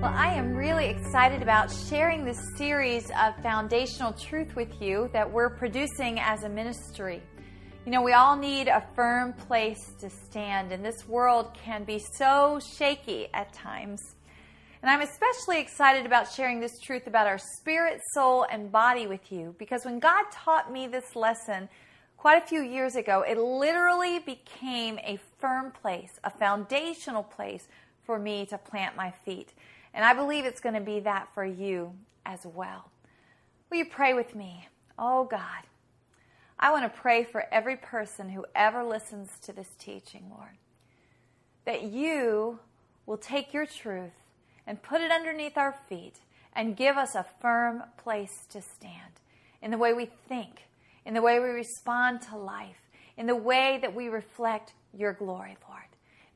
Well, I am really excited about sharing this series of foundational truth with you that we're producing as a ministry. You know, we all need a firm place to stand, and this world can be so shaky at times. And I'm especially excited about sharing this truth about our spirit, soul, and body with you because when God taught me this lesson quite a few years ago, it literally became a firm place, a foundational place for me to plant my feet. And I believe it's going to be that for you as well. Will you pray with me? Oh God, I want to pray for every person who ever listens to this teaching, Lord, that you will take your truth and put it underneath our feet and give us a firm place to stand in the way we think, in the way we respond to life, in the way that we reflect your glory, Lord.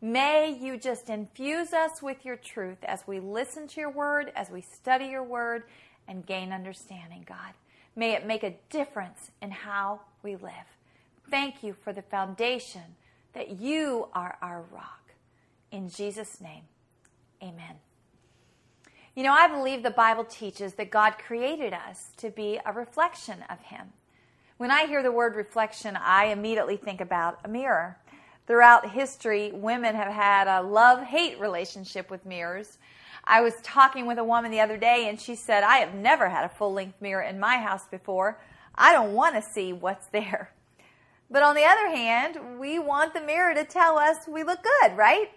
May you just infuse us with your truth as we listen to your word, as we study your word, and gain understanding, God. May it make a difference in how we live. Thank you for the foundation that you are our rock. In Jesus' name, amen. You know, I believe the Bible teaches that God created us to be a reflection of Him. When I hear the word reflection, I immediately think about a mirror throughout history, women have had a love hate relationship with mirrors. I was talking with a woman the other day, and she said, I have never had a full length mirror in my house before. I don't want to see what's there. But on the other hand, we want the mirror to tell us we look good, right?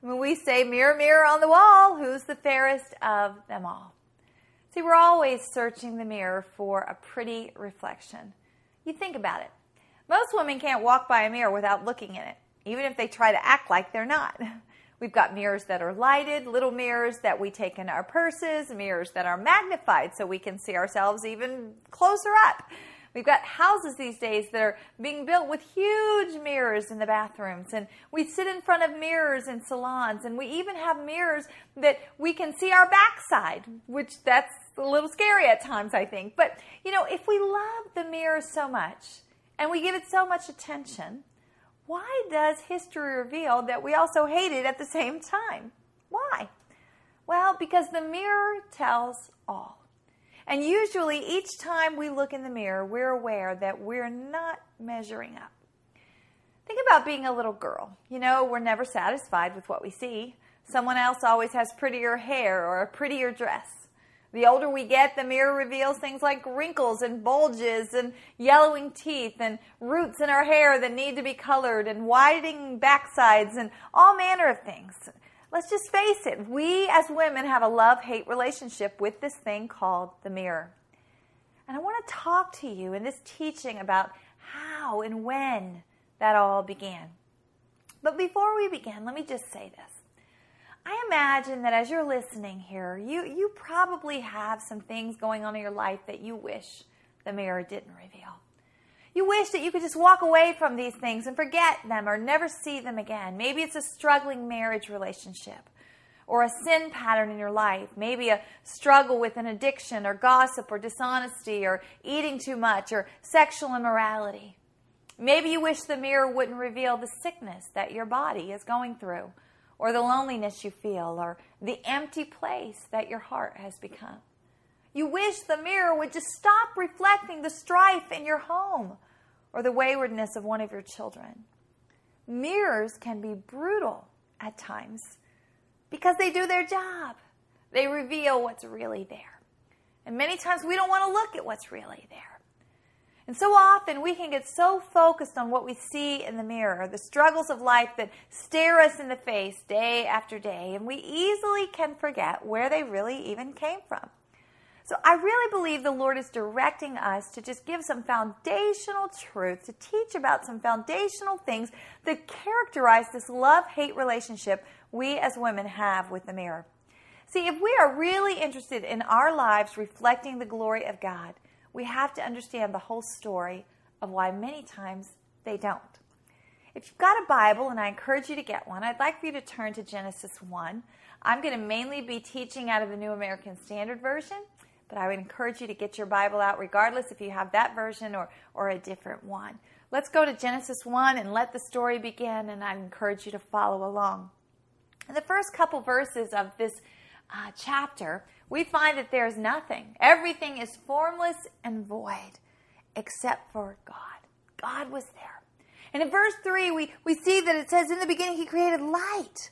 When we say, Mirror, mirror on the wall, who's the fairest of them all? See, we're always searching the mirror for a pretty reflection. You think about it. Most women can't walk by a mirror without looking in it even if they try to act like they're not. We've got mirrors that are lighted, little mirrors that we take in our purses, mirrors that are magnified so we can see ourselves even closer up. We've got houses these days that are being built with huge mirrors in the bathrooms, and we sit in front of mirrors in salons, and we even have mirrors that we can see our backside, which that's a little scary at times, I think. But, you know, if we love the mirror so much and we give it so much attention, why does history reveal that we also hate it at the same time? Why? Well, because the mirror tells all. And usually, each time we look in the mirror, we're aware that we're not measuring up. Think about being a little girl. You know, we're never satisfied with what we see. Someone else always has prettier hair or a prettier dress. The older we get, the mirror reveals things like wrinkles and bulges and yellowing teeth and roots in our hair that need to be colored and widening backsides and all manner of things. Let's just face it, we as women have a love hate relationship with this thing called the mirror. And I want to talk to you in this teaching about how and when that all began. But before we begin, let me just say this. I imagine that as you're listening here, you, you probably have some things going on in your life that you wish the mirror didn't reveal. You wish that you could just walk away from these things and forget them or never see them again. Maybe it's a struggling marriage relationship or a sin pattern in your life. Maybe a struggle with an addiction or gossip or dishonesty or eating too much or sexual immorality. Maybe you wish the mirror wouldn't reveal the sickness that your body is going through or the loneliness you feel, or the empty place that your heart has become. You wish the mirror would just stop reflecting the strife in your home or the waywardness of one of your children. Mirrors can be brutal at times because they do their job. They reveal what's really there. And many times we don't want to look at what's really there. And so often we can get so focused on what we see in the mirror, the struggles of life that stare us in the face day after day, and we easily can forget where they really even came from. So I really believe the Lord is directing us to just give some foundational truth, to teach about some foundational things that characterize this love hate relationship we as women have with the mirror. See, if we are really interested in our lives reflecting the glory of God, we have to understand the whole story of why many times they don't. If you've got a Bible, and I encourage you to get one, I'd like for you to turn to Genesis 1. I'm going to mainly be teaching out of the New American Standard Version, but I would encourage you to get your Bible out regardless if you have that version or, or a different one. Let's go to Genesis 1 and let the story begin, and I encourage you to follow along. In the first couple verses of this uh, chapter, we find that there's nothing. Everything is formless and void except for God. God was there. And in verse 3, we, we see that it says, In the beginning, He created light.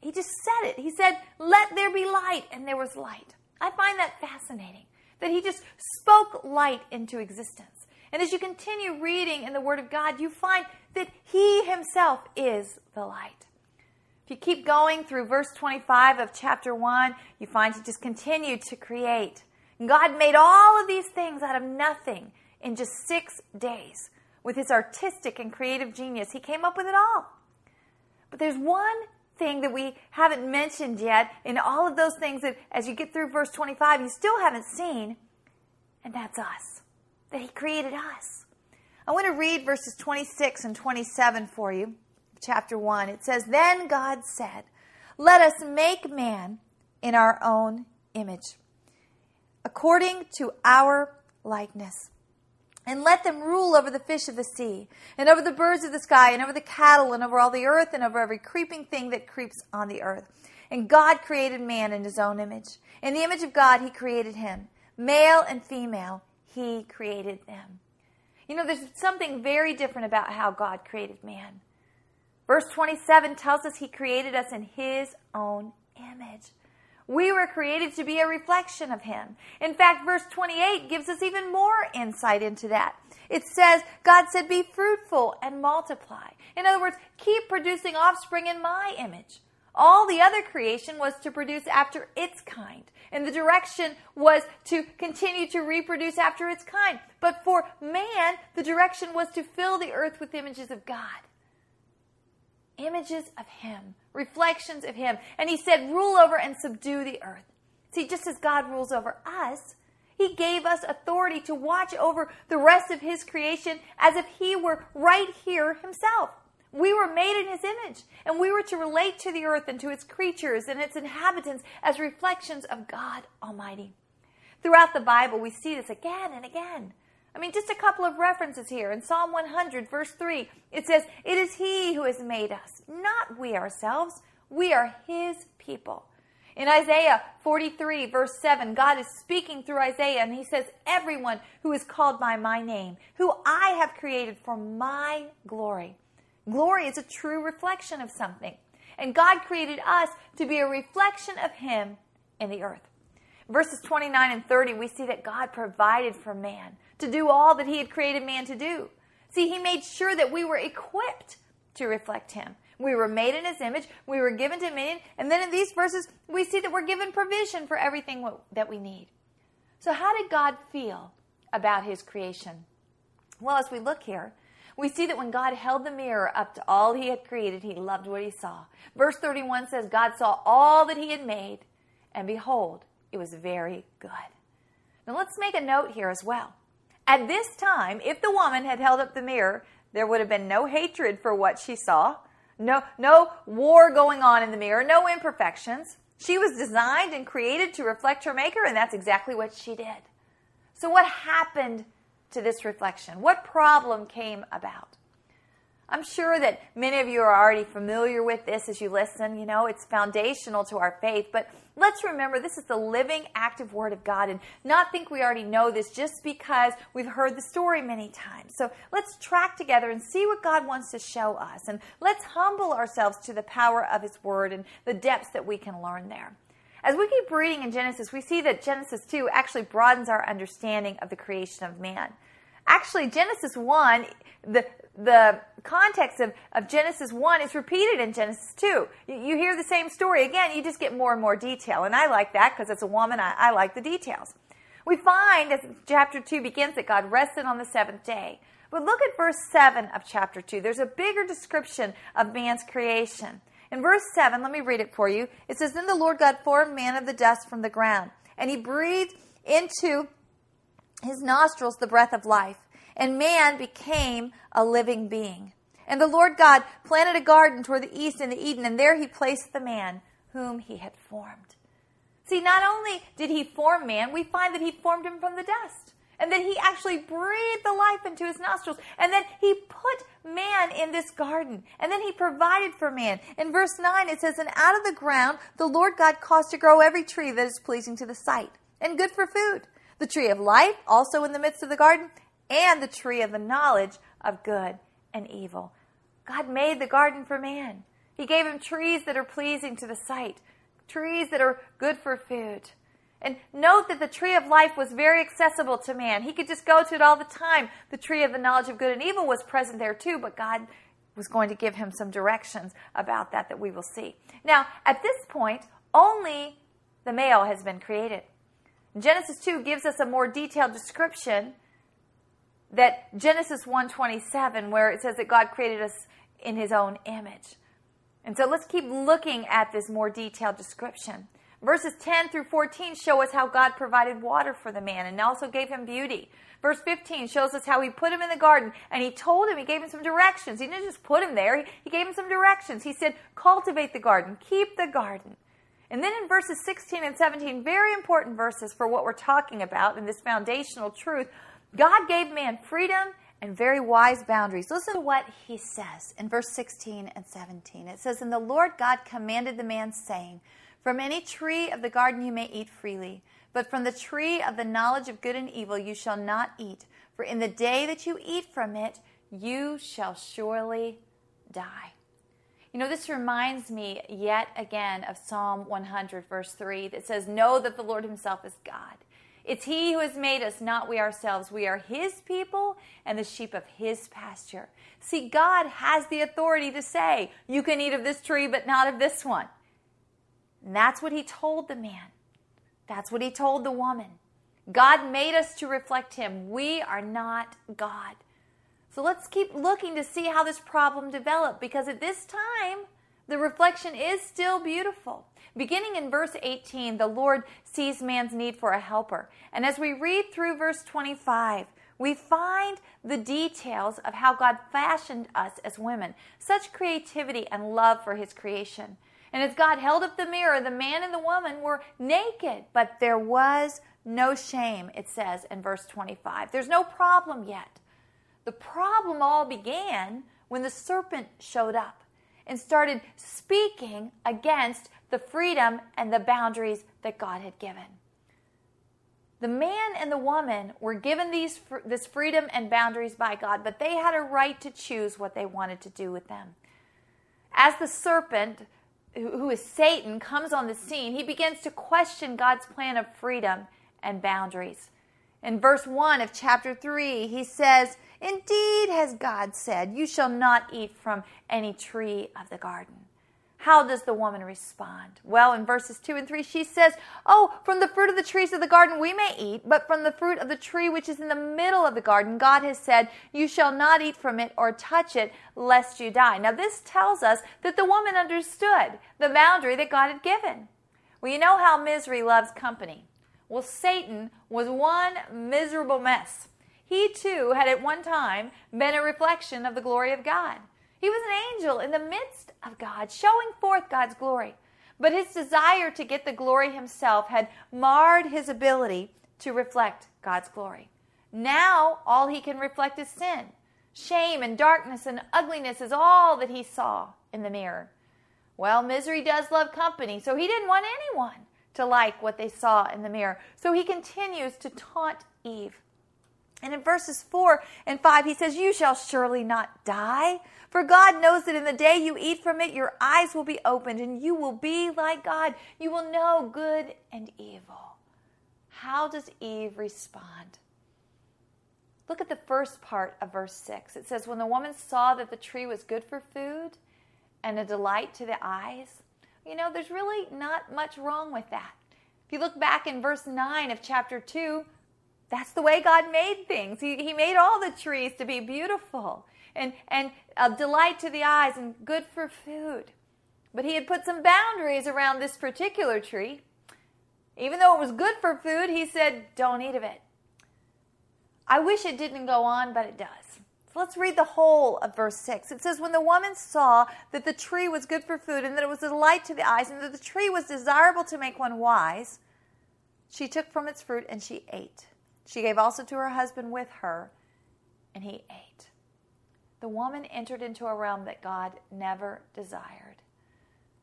He just said it. He said, Let there be light, and there was light. I find that fascinating that He just spoke light into existence. And as you continue reading in the Word of God, you find that He Himself is the light. If you keep going through verse 25 of chapter 1, you find He just continued to create. And God made all of these things out of nothing in just six days. With His artistic and creative genius, He came up with it all. But there's one thing that we haven't mentioned yet in all of those things that as you get through verse 25, you still haven't seen, and that's us. That He created us. I want to read verses 26 and 27 for you chapter 1. It says, Then God said, Let us make man in our own image, according to our likeness. And let them rule over the fish of the sea, and over the birds of the sky, and over the cattle, and over all the earth, and over every creeping thing that creeps on the earth. And God created man in his own image. In the image of God, he created him. Male and female, he created them. You know, there's something very different about how God created man. Verse 27 tells us he created us in his own image. We were created to be a reflection of him. In fact, verse 28 gives us even more insight into that. It says, God said, Be fruitful and multiply. In other words, keep producing offspring in my image. All the other creation was to produce after its kind. And the direction was to continue to reproduce after its kind. But for man, the direction was to fill the earth with images of God images of Him, reflections of Him. And He said, rule over and subdue the earth. See, just as God rules over us, He gave us authority to watch over the rest of His creation as if He were right here Himself. We were made in His image, and we were to relate to the earth and to its creatures and its inhabitants as reflections of God Almighty. Throughout the Bible, we see this again and again. I mean, just a couple of references here. In Psalm 100, verse 3, it says, It is He who has made us, not we ourselves. We are His people. In Isaiah 43, verse 7, God is speaking through Isaiah, and He says, Everyone who is called by my name, who I have created for my glory. Glory is a true reflection of something. And God created us to be a reflection of Him in the earth. Verses 29 and 30, we see that God provided for man to do all that He had created man to do. See, He made sure that we were equipped to reflect Him. We were made in His image, we were given dominion, and then in these verses, we see that we're given provision for everything that we need. So, how did God feel about His creation? Well, as we look here, we see that when God held the mirror up to all He had created, He loved what He saw. Verse 31 says, God saw all that He had made, and behold, it was very good. Now, let's make a note here as well. At this time, if the woman had held up the mirror, there would have been no hatred for what she saw, no, no war going on in the mirror, no imperfections. She was designed and created to reflect her maker, and that's exactly what she did. So, what happened to this reflection? What problem came about? I'm sure that many of you are already familiar with this as you listen. You know, it's foundational to our faith. But let's remember this is the living, active Word of God and not think we already know this just because we've heard the story many times. So let's track together and see what God wants to show us. And let's humble ourselves to the power of His Word and the depths that we can learn there. As we keep reading in Genesis, we see that Genesis 2 actually broadens our understanding of the creation of man. Actually, Genesis 1, the, the context of, of Genesis 1 is repeated in Genesis 2. You, you, hear the same story again, you just get more and more detail. And I like that because as a woman, I, I like the details. We find as chapter 2 begins that God rested on the seventh day. But look at verse 7 of chapter 2. There's a bigger description of man's creation. In verse 7, let me read it for you. It says, Then the Lord God formed man of the dust from the ground, and he breathed into his nostrils the breath of life, and man became a living being. And the Lord God planted a garden toward the east in the Eden, and there he placed the man whom he had formed. See, not only did he form man, we find that he formed him from the dust. and then he actually breathed the life into his nostrils. And then he put man in this garden. And then he provided for man. In verse 9, it says, And out of the ground the Lord God caused to grow every tree that is pleasing to the sight and good for food. The tree of life also in the midst of the garden, and the tree of the knowledge of good and evil. God made the garden for man. He gave him trees that are pleasing to the sight, trees that are good for food. And note that the tree of life was very accessible to man. He could just go to it all the time. The tree of the knowledge of good and evil was present there too, but God was going to give him some directions about that that we will see. Now, at this point, only the male has been created. Genesis 2 gives us a more detailed description that Genesis 1:27 where it says that God created us in his own image. And so let's keep looking at this more detailed description. Verses 10 through 14 show us how God provided water for the man and also gave him beauty. Verse 15 shows us how he put him in the garden and he told him, he gave him some directions. He didn't just put him there, he, gave him some directions. He said, cultivate the garden, keep the garden. And then in verses 16 and 17, very important verses for what we're talking about in this foundational truth, God gave man freedom and very wise boundaries. Listen to what he says in verse 16 and 17. It says, And the Lord God commanded the man, saying, from any tree of the garden you may eat freely, but from the tree of the knowledge of good and evil you shall not eat, for in the day that you eat from it, you shall surely die. You know, this reminds me yet again of Psalm 100, verse 3, that says, Know that the Lord Himself is God. It's He who has made us, not we ourselves. We are His people and the sheep of His pasture. See, God has the authority to say, You can eat of this tree, but not of this one. And that's what he told the man. That's what he told the woman. God made us to reflect him. We are not God. So let's keep looking to see how this problem developed because at this time, the reflection is still beautiful. Beginning in verse 18, the Lord sees man's need for a helper. And as we read through verse 25, we find the details of how God fashioned us as women, such creativity and love for his creation. And as God held up the mirror, the man and the woman were naked, but there was no shame, it says in verse 25. There's no problem yet. The problem all began when the serpent showed up and started speaking against the freedom and the boundaries that God had given. The man and the woman were given these, this freedom and boundaries by God, but they had a right to choose what they wanted to do with them. As the serpent who is Satan, comes on the scene, he begins to question God's plan of freedom and boundaries. In verse 1 of chapter 3, he says, Indeed, has God said, You shall not eat from any tree of the garden. How does the woman respond? Well, in verses 2 and 3, she says, Oh, from the fruit of the trees of the garden we may eat, but from the fruit of the tree which is in the middle of the garden, God has said, You shall not eat from it or touch it, lest you die. Now, this tells us that the woman understood the boundary that God had given. Well, you know how misery loves company. Well, Satan was one miserable mess. He too had at one time been a reflection of the glory of God. He was an angel in the midst of God, showing forth God's glory. But his desire to get the glory himself had marred his ability to reflect God's glory. Now, all he can reflect is sin. Shame and darkness and ugliness is all that he saw in the mirror. Well, misery does love company, so he didn't want anyone to like what they saw in the mirror. So he continues to taunt Eve. And in verses 4 and 5, he says, You shall surely not die. For God knows that in the day you eat from it, your eyes will be opened and you will be like God. You will know good and evil. How does Eve respond? Look at the first part of verse 6. It says, When the woman saw that the tree was good for food and a delight to the eyes, you know, there's really not much wrong with that. If you look back in verse 9 of chapter 2, that's the way God made things. He, he made all the trees to be beautiful and, and a delight to the eyes and good for food. But he had put some boundaries around this particular tree. Even though it was good for food, he said, Don't eat of it. I wish it didn't go on, but it does. So let's read the whole of verse 6. It says, When the woman saw that the tree was good for food, and that it was a delight to the eyes, and that the tree was desirable to make one wise, she took from its fruit and she ate. She gave also to her husband with her, and he ate. The woman entered into a realm that God never desired.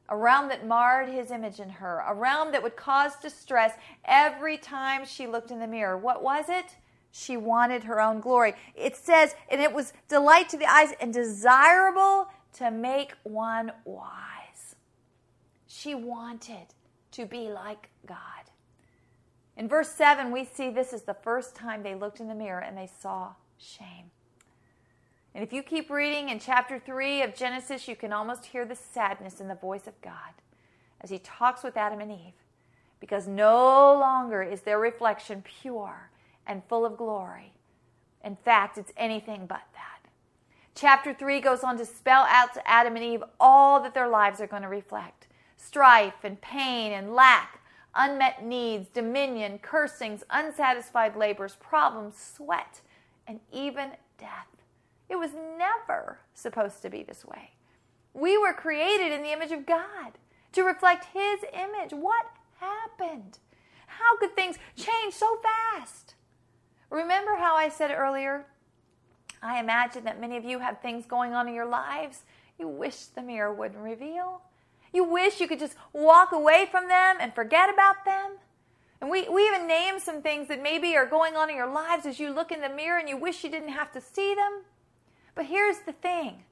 A realm that marred his image in her, a realm that would cause distress every time she looked in the mirror. What was it? She wanted her own glory. It says, and it was delight to the eyes and desirable to make one wise. She wanted to be like God. In verse 7, we see this is the first time they looked in the mirror and they saw shame. And if you keep reading in chapter 3 of Genesis, you can almost hear the sadness in the voice of God as he talks with Adam and Eve, because no longer is their reflection pure and full of glory. In fact, it's anything but that. Chapter 3 goes on to spell out to Adam and Eve all that their lives are going to reflect strife and pain and lack, unmet needs, dominion, cursings, unsatisfied labors, problems, sweat, and even death. It was never supposed to be this way. We were created in the image of God to reflect His image. What happened? How could things change so fast? Remember how I said earlier? I imagine that many of you have things going on in your lives you wish the mirror wouldn't reveal. You wish you could just walk away from them and forget about them. And we, we even name some things that maybe are going on in your lives as you look in the mirror and you wish you didn't have to see them. But here's the thing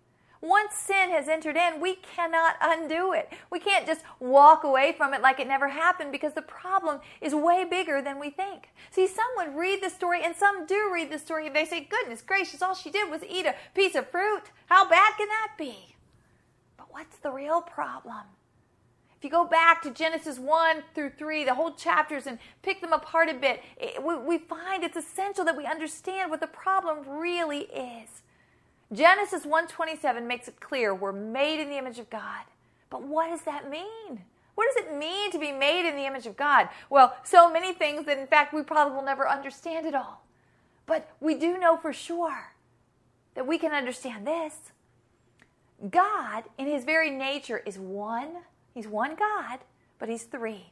once sin has entered in, we cannot undo it. We can't just walk away from it like it never happened because the problem is way bigger than we think. See, some would read the story, and some do read the story, and they say, Goodness gracious, all she did was eat a piece of fruit. How bad can that be? What's the real problem? If you go back to Genesis 1 through 3, the whole chapters, and pick them apart a bit, it, we, we find it's essential that we understand what the problem really is. Genesis 1:27 makes it clear we're made in the image of God. But what does that mean? What does it mean to be made in the image of God? Well, so many things that in fact we probably will never understand it all. But we do know for sure that we can understand this. God, in his very nature, is one. He's one God, but he's three.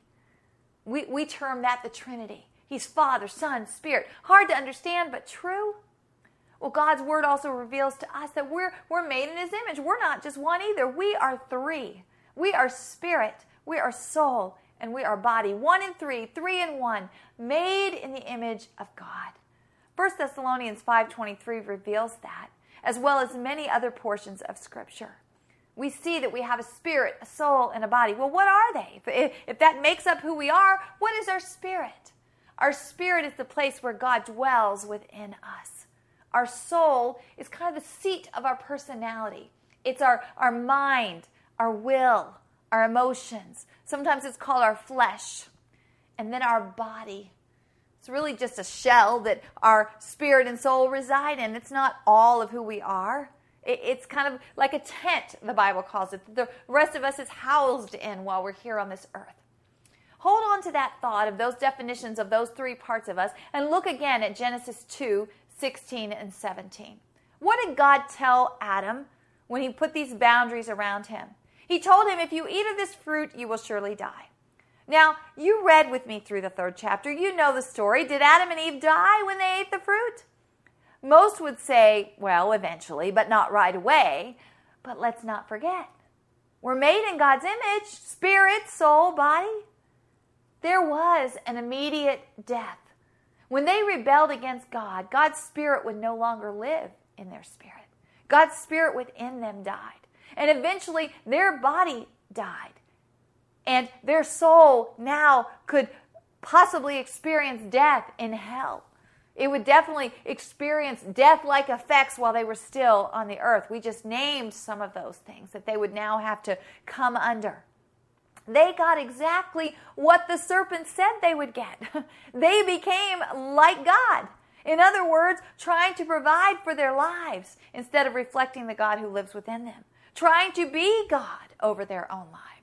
We, we term that the Trinity. He's Father, Son, Spirit. Hard to understand, but true. Well, God's word also reveals to us that we're, we're made in his image. We're not just one either. We are three. We are spirit, we are soul, and we are body. One in three, three in one, made in the image of God. 1 Thessalonians 5.23 reveals that, as well as many other portions of Scripture. We see that we have a spirit, a soul, and a body. Well, what are they? If, if that makes up who we are, what is our spirit? Our spirit is the place where God dwells within us. Our soul is kind of the seat of our personality. It's our, our mind, our will, our emotions. Sometimes it's called our flesh. And then our body. It's really just a shell that our spirit and soul reside in. It's not all of who we are. It's kind of like a tent, the Bible calls it. The rest of us is housed in while we're here on this earth. Hold on to that thought of those definitions of those three parts of us and look again at Genesis 2 16 and 17. What did God tell Adam when he put these boundaries around him? He told him, If you eat of this fruit, you will surely die. Now, you read with me through the third chapter. You know the story. Did Adam and Eve die when they ate the fruit? Most would say, well, eventually, but not right away. But let's not forget, we're made in God's image spirit, soul, body. There was an immediate death when they rebelled against God, God's Spirit would no longer live in their spirit. God's Spirit within them died. And eventually, their body died. And their soul now could possibly experience death in hell. It would definitely experience death like effects while they were still on the earth. We just named some of those things that they would now have to come under. They got exactly what the serpent said they would get. they became like God. In other words, trying to provide for their lives instead of reflecting the God who lives within them, trying to be God over their own lives.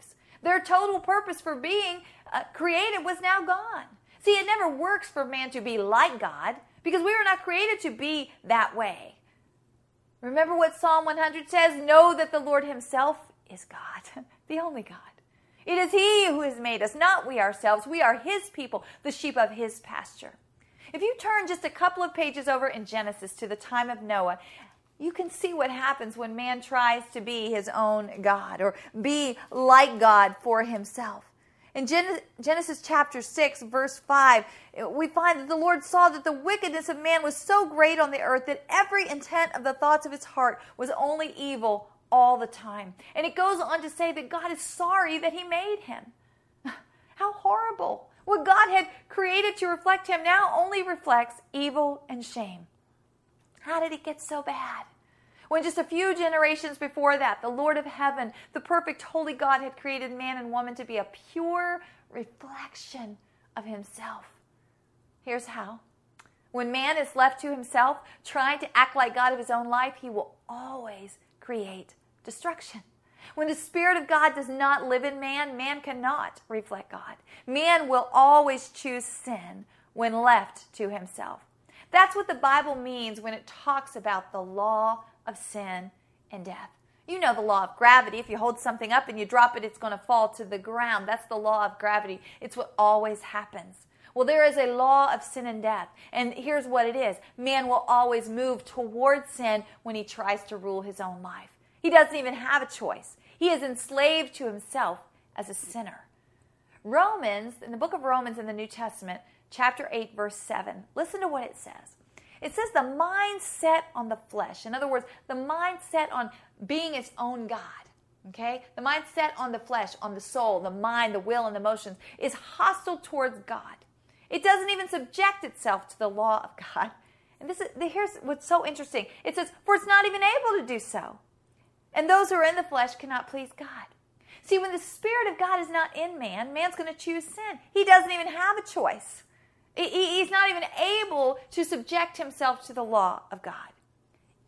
Their total purpose for being uh, created was now gone. See, it never works for man to be like God because we were not created to be that way. Remember what Psalm 100 says? Know that the Lord Himself is God, the only God. It is He who has made us, not we ourselves. We are His people, the sheep of His pasture. If you turn just a couple of pages over in Genesis to the time of Noah, you can see what happens when man tries to be his own God or be like God for himself. In Genesis chapter 6, verse 5, we find that the Lord saw that the wickedness of man was so great on the earth that every intent of the thoughts of his heart was only evil all the time. And it goes on to say that God is sorry that he made him. How horrible. What God had created to reflect him now only reflects evil and shame. How did it get so bad? When just a few generations before that, the Lord of heaven, the perfect holy God, had created man and woman to be a pure reflection of himself. Here's how. When man is left to himself, trying to act like God of his own life, he will always create destruction. When the Spirit of God does not live in man, man cannot reflect God. Man will always choose sin when left to himself. That's what the Bible means when it talks about the law of sin and death. You know the law of gravity. If you hold something up and you drop it, it's going to fall to the ground. That's the law of gravity. It's what always happens. Well, there is a law of sin and death. And here's what it is man will always move towards sin when he tries to rule his own life. He doesn't even have a choice, he is enslaved to himself as a sinner. Romans, in the book of Romans in the New Testament, chapter 8, verse 7. Listen to what it says. It says the mind set on the flesh. In other words, the mind set on being its own God. Okay? The mind set on the flesh, on the soul, the mind, the will, and the emotions is hostile towards God. It doesn't even subject itself to the law of God. And this is here's what's so interesting. It says, For it's not even able to do so. And those who are in the flesh cannot please God. See, when the Spirit of God is not in man, man's going to choose sin. He doesn't even have a choice. He's not even able to subject himself to the law of God.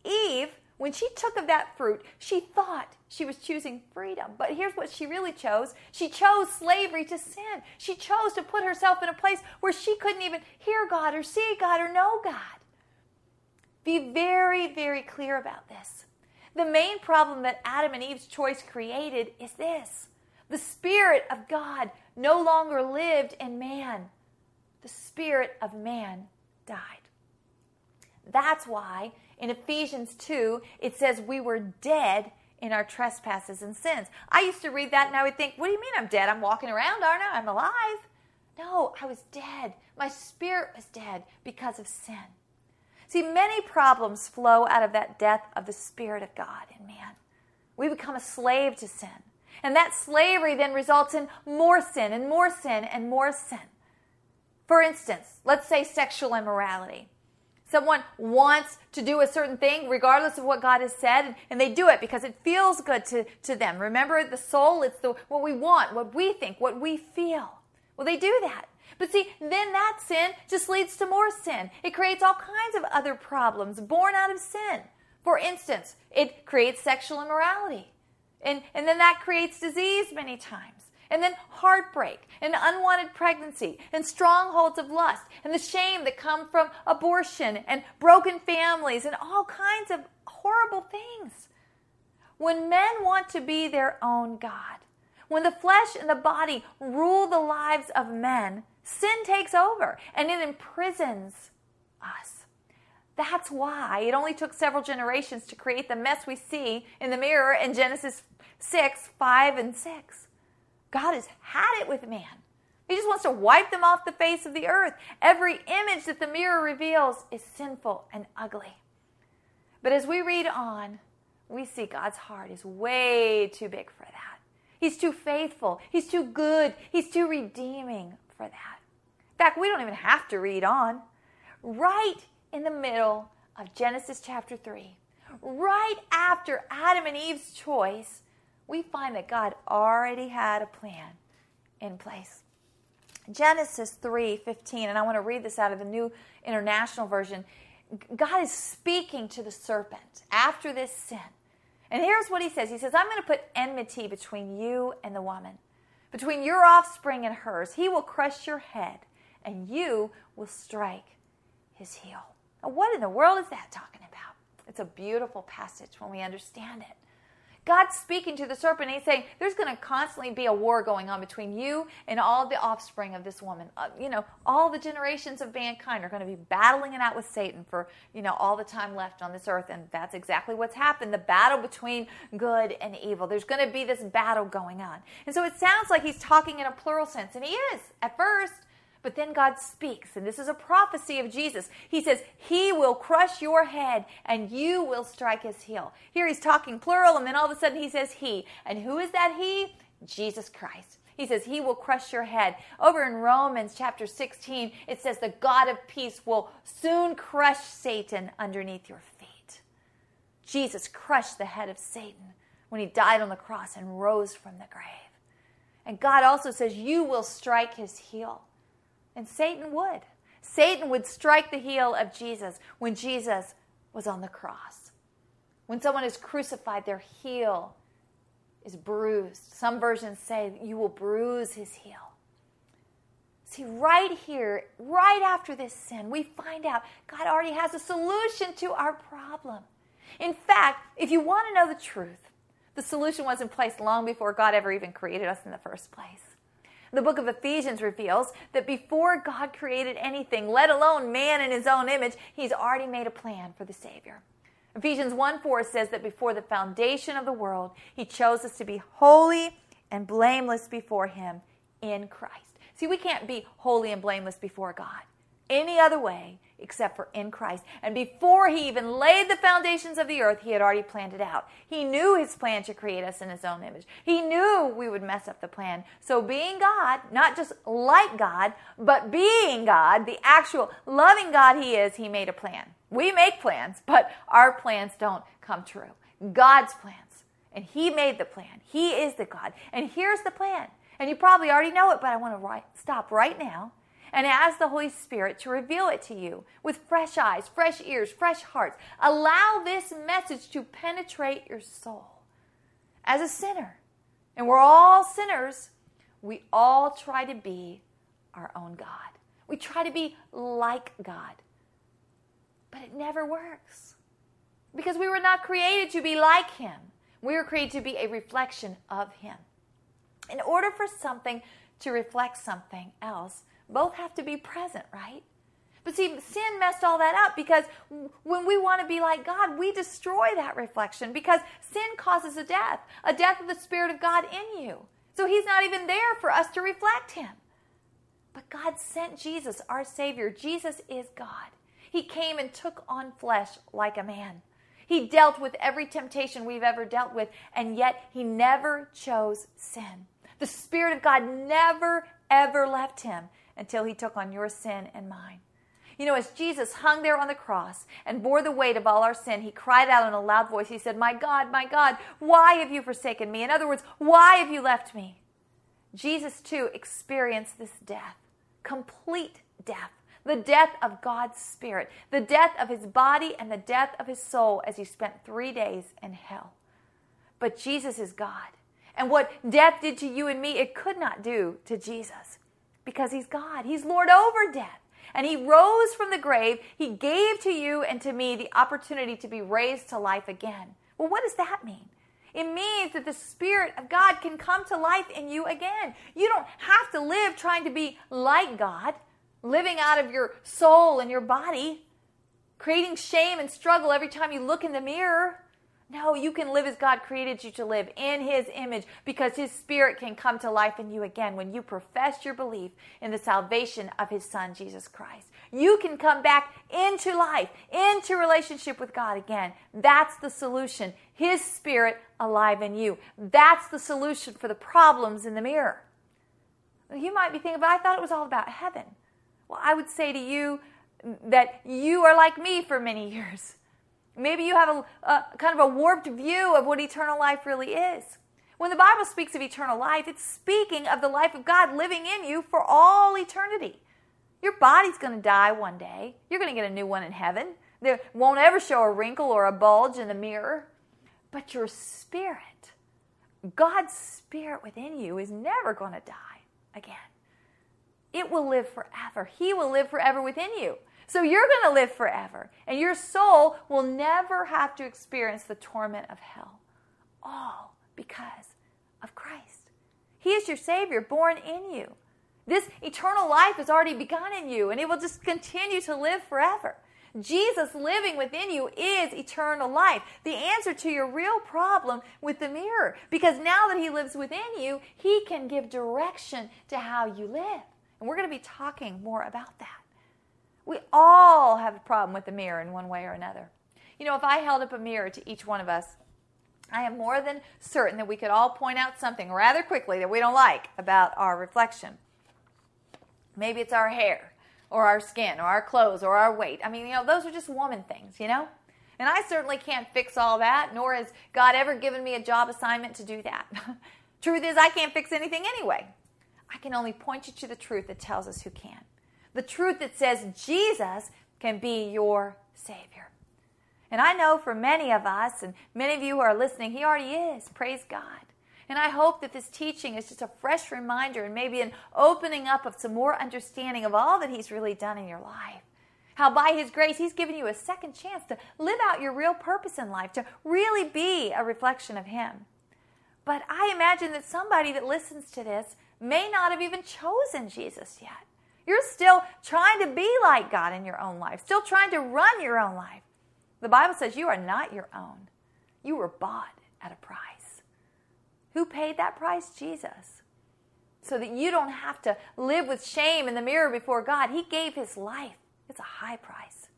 Eve, when she took of that fruit, she thought she was choosing freedom. But here's what she really chose she chose slavery to sin. She chose to put herself in a place where she couldn't even hear God or see God or know God. Be very, very clear about this. The main problem that Adam and Eve's choice created is this the Spirit of God no longer lived in man the spirit of man died. That's why in Ephesians 2, it says we were dead in our trespasses and sins. I used to read that and I would think, what do you mean I'm dead? I'm walking around, aren't I? I'm alive. No, I was dead. My spirit was dead because of sin. See, many problems flow out of that death of the Spirit of God in man. We become a slave to sin. And that slavery then results in more sin and more sin and more sin. For instance, let's say sexual immorality. Someone wants to do a certain thing regardless of what God has said, and they do it because it feels good to, to them. Remember, the soul, it's the, what we want, what we think, what we feel. Well, they do that. But see, then that sin just leads to more sin. It creates all kinds of other problems born out of sin. For instance, it creates sexual immorality. And, and then that creates disease many times and then heartbreak and unwanted pregnancy and strongholds of lust and the shame that come from abortion and broken families and all kinds of horrible things. When men want to be their own God, when the flesh and the body rule the lives of men, sin takes over and it imprisons us. That's why it only took several generations to create the mess we see in the mirror in Genesis 6 5 and 6. God has had it with man. He just wants to wipe them off the face of the earth. Every image that the mirror reveals is sinful and ugly. But as we read on, we see God's heart is way too big for that. He's too faithful. He's too good. He's too redeeming for that. In fact, we don't even have to read on. Right in the middle of Genesis chapter 3, right after Adam and Eve's choice, we find that God already had a plan in place. Genesis 3:15 and I want to read this out of the New International Version. God is speaking to the serpent after this sin. And here's what he says. He says, "I'm going to put enmity between you and the woman, between your offspring and hers. He will crush your head, and you will strike his heel." Now, what in the world is that talking about? It's a beautiful passage when we understand it. God's speaking to the serpent. And he's saying there's going to constantly be a war going on between you and all the offspring of this woman. Uh, you know, all the generations of mankind are going to be battling it out with Satan for, you know, all the time left on this earth. And that's exactly what's happened the battle between good and evil. There's going to be this battle going on. And so it sounds like he's talking in a plural sense. And he is at first. But then God speaks, and this is a prophecy of Jesus. He says, He will crush your head and you will strike his heel. Here he's talking plural, and then all of a sudden he says He. And who is that He? Jesus Christ. He says, He will crush your head. Over in Romans chapter 16, it says, The God of peace will soon crush Satan underneath your feet. Jesus crushed the head of Satan when he died on the cross and rose from the grave. And God also says, You will strike his heel. And Satan would. Satan would strike the heel of Jesus when Jesus was on the cross. When someone is crucified, their heel is bruised. Some versions say you will bruise his heel. See, right here, right after this sin, we find out God already has a solution to our problem. In fact, if you want to know the truth, the solution was in place long before God ever even created us in the first place. The book of Ephesians reveals that before God created anything, let alone man in his own image, he's already made a plan for the Savior. Ephesians 1 4 says that before the foundation of the world, he chose us to be holy and blameless before him in Christ. See, we can't be holy and blameless before God any other way except for in Christ. And before he even laid the foundations of the earth, he had already planned it out. He knew his plan to create us in his own image. He knew we would mess up the plan. So, being God, not just like God, but being God, the actual loving God he is, he made a plan. We make plans, but our plans don't come true. God's plans. And he made the plan. He is the God. And here's the plan. And you probably already know it, but I want to write, stop right now and ask the Holy Spirit to reveal it to you with fresh eyes, fresh ears, fresh hearts. Allow this message to penetrate your soul. As a sinner, and we're all sinners, we all try to be our own God. We try to be like God. But it never works because we were not created to be like Him. We were created to be a reflection of Him. In order for something to reflect something else, both have to be present, right? But see, sin messed all that up because when we want to be like God, we destroy that reflection because sin causes a death, a death of the Spirit of God in you. So He's not even there for us to reflect Him. But God sent Jesus, our Savior. Jesus is God. He came and took on flesh like a man. He dealt with every temptation we've ever dealt with, and yet He never chose sin. The Spirit of God never, ever left Him until he took on your sin and mine. You know, as Jesus hung there on the cross and bore the weight of all our sin, he cried out in a loud voice. He said, My God, my God, why have you forsaken me? In other words, why have you left me? Jesus, too, experienced this death, complete death, the death of God's Spirit, the death of his body and the death of his soul as he spent three days in hell. But Jesus is God. And what death did to you and me, it could not do to Jesus because he's God. He's Lord over death. And he rose from the grave. He gave to you and to me the opportunity to be raised to life again. Well, what does that mean? It means that the Spirit of God can come to life in you again. You don't have to live trying to be like God, living out of your soul and your body, creating shame and struggle every time you look in the mirror. No, you can live as God created you to live in His image because His Spirit can come to life in you again when you profess your belief in the salvation of His Son, Jesus Christ. You can come back into life, into relationship with God again. That's the solution. His Spirit alive in you. That's the solution for the problems in the mirror. You might be thinking, but I thought it was all about heaven. Well, I would say to you that you are like me for many years. Maybe you have a, a, kind of a warped view of what eternal life really is. When the Bible speaks of eternal life, it's speaking of the life of God living in you for all eternity. Your body's going to die one day. You're going to get a new one in heaven. There won't ever show a wrinkle or a bulge in the mirror. But your spirit, God's spirit within you, is never going to die again. It will live forever. He will live forever within you. So you're going to live forever, and your soul will never have to experience the torment of hell. all because of Christ. He is your Savior, born in you. This eternal life has already begun in you, and it will just continue to live forever. Jesus living within you is eternal life. The answer to your real problem with the mirror. Because now that He lives within you, He can give direction to how you live. And we're going to be talking more about that. We all have a problem with the mirror in one way or another. You know, if I held up a mirror to each one of us, I am more than certain that we could all point out something rather quickly that we don't like about our reflection. Maybe it's our hair or our skin or our clothes or our weight. I mean, you know, those are just woman things, you know? And I certainly can't fix all that, nor has God ever given me a job assignment to do that. truth is, I can't fix anything anyway. I can only point you to the truth that tells us who can. The truth that says Jesus can be your Savior. And I know for many of us, and many of you who are listening, He already is. Praise God. And I hope that this teaching is just a fresh reminder and maybe an opening up of some more understanding of all that He's really done in your life. How by His grace, He's given you a second chance to live out your real purpose in life, to really be a reflection of Him. But I imagine that somebody that listens to this may not have even chosen Jesus yet. You're still trying to be like God in your own life, still trying to run your own life. The Bible says you are not your own. You were bought at a price. Who paid that price? Jesus. So that you don't have to live with shame in the mirror before God. He gave his life. It's a high price.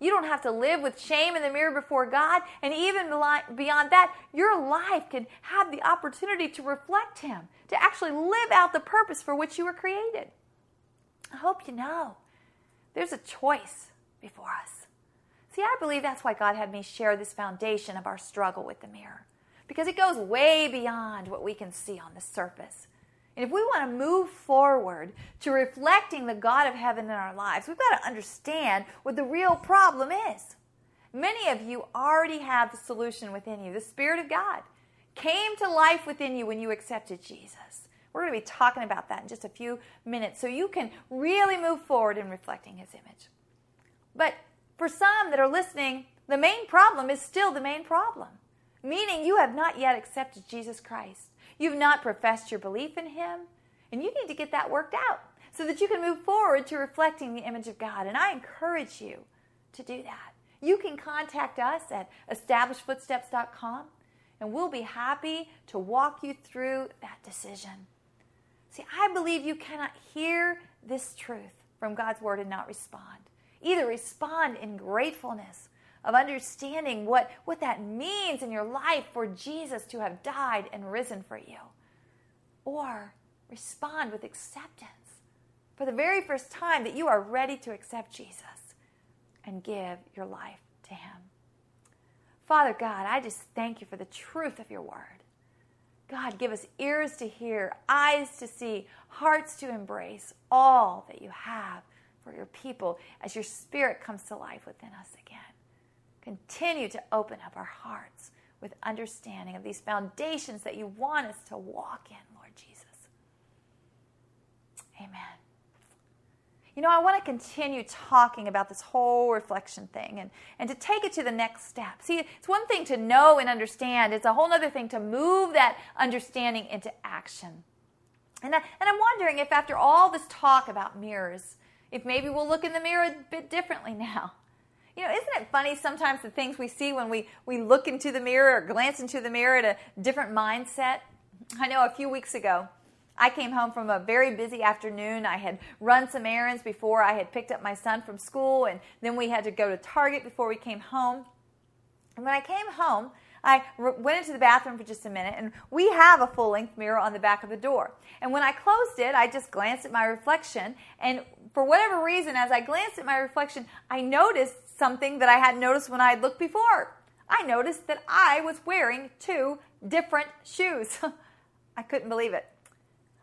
You don't have to live with shame in the mirror before God. And even beyond that, your life can have the opportunity to reflect Him, to actually live out the purpose for which you were created. I hope you know there's a choice before us. See, I believe that's why God had me share this foundation of our struggle with the mirror because it goes way beyond what we can see on the surface. And if we want to move forward to reflecting the God of heaven in our lives, we've got to understand what the real problem is. Many of you already have the solution within you. The Spirit of God came to life within you when you accepted Jesus. We're going to be talking about that in just a few minutes so you can really move forward in reflecting His image. But for some that are listening, the main problem is still the main problem meaning you have not yet accepted Jesus Christ. You've not professed your belief in Him, and you need to get that worked out so that you can move forward to reflecting the image of God. And I encourage you to do that. You can contact us at establishfootsteps.com, and we'll be happy to walk you through that decision. See, I believe you cannot hear this truth from God's Word and not respond. Either respond in gratefulness of understanding what, what that means in your life for Jesus to have died and risen for you. Or respond with acceptance for the very first time that you are ready to accept Jesus and give your life to Him. Father God, I just thank you for the truth of your word. God, give us ears to hear, eyes to see, hearts to embrace all that you have for your people as your spirit comes to life within us again. Continue to open up our hearts with understanding of these foundations that you want us to walk in, Lord Jesus. Amen. You know, I want to continue talking about this whole reflection thing and, and to take it to the next step. See, it's one thing to know and understand, it's a whole other thing to move that understanding into action. And, I, and I'm wondering if, after all this talk about mirrors, if maybe we'll look in the mirror a bit differently now. You know, isn't it funny sometimes the things we see when we, we look into the mirror or glance into the mirror at a different mindset? I know a few weeks ago, I came home from a very busy afternoon. I had run some errands before I had picked up my son from school, and then we had to go to Target before we came home. And when I came home, I went into the bathroom for just a minute, and we have a full length mirror on the back of the door. And when I closed it, I just glanced at my reflection, and for whatever reason, as I glanced at my reflection, I noticed something that I hadn't noticed when I had looked before. I noticed that I was wearing two different shoes. I couldn't believe it.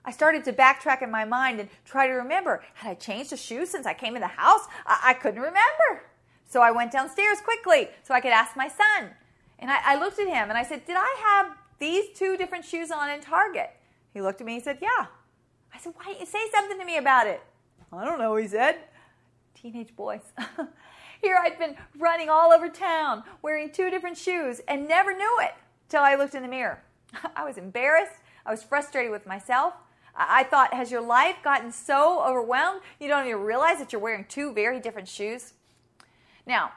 I started to backtrack in my mind and try to remember had I changed a shoe since I came in the house? I, I couldn't remember. So I went downstairs quickly so I could ask my son. And I, I looked at him and I said, Did I have these two different shoes on in Target? He looked at me and he said, Yeah. I said, Why didn't you say something to me about it? I don't know, he said. Teenage boys. Here I'd been running all over town wearing two different shoes and never knew it. till I looked in the mirror. I was embarrassed. I was frustrated with myself. I thought, has your life gotten so overwhelmed you don't even realize that you're wearing two very different shoes? Now,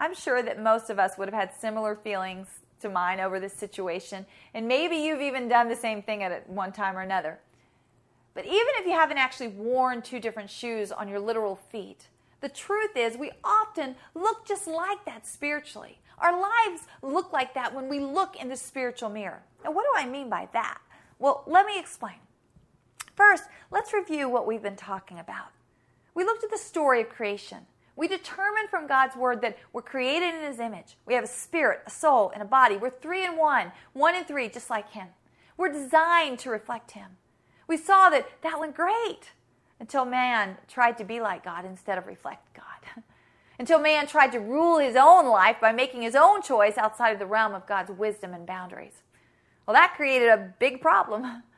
I'm sure that most of us would have had similar feelings to mine over this situation, and maybe you've even done the same thing at one time or another. But even if you haven't actually worn two different shoes on your literal feet, the truth is we often look just like that spiritually. Our lives look like that when we look in the spiritual mirror. Now, what do I mean by that? Well, let me explain. First, let's review what we've been talking about. We looked at the story of creation. We determined from God's word that we're created in His image. We have a spirit, a soul, and a body. We're three in one, one in three, just like Him. We're designed to reflect Him. We saw that that went great until man tried to be like God instead of reflect God. until man tried to rule his own life by making his own choice outside of the realm of God's wisdom and boundaries. Well, that created a big problem.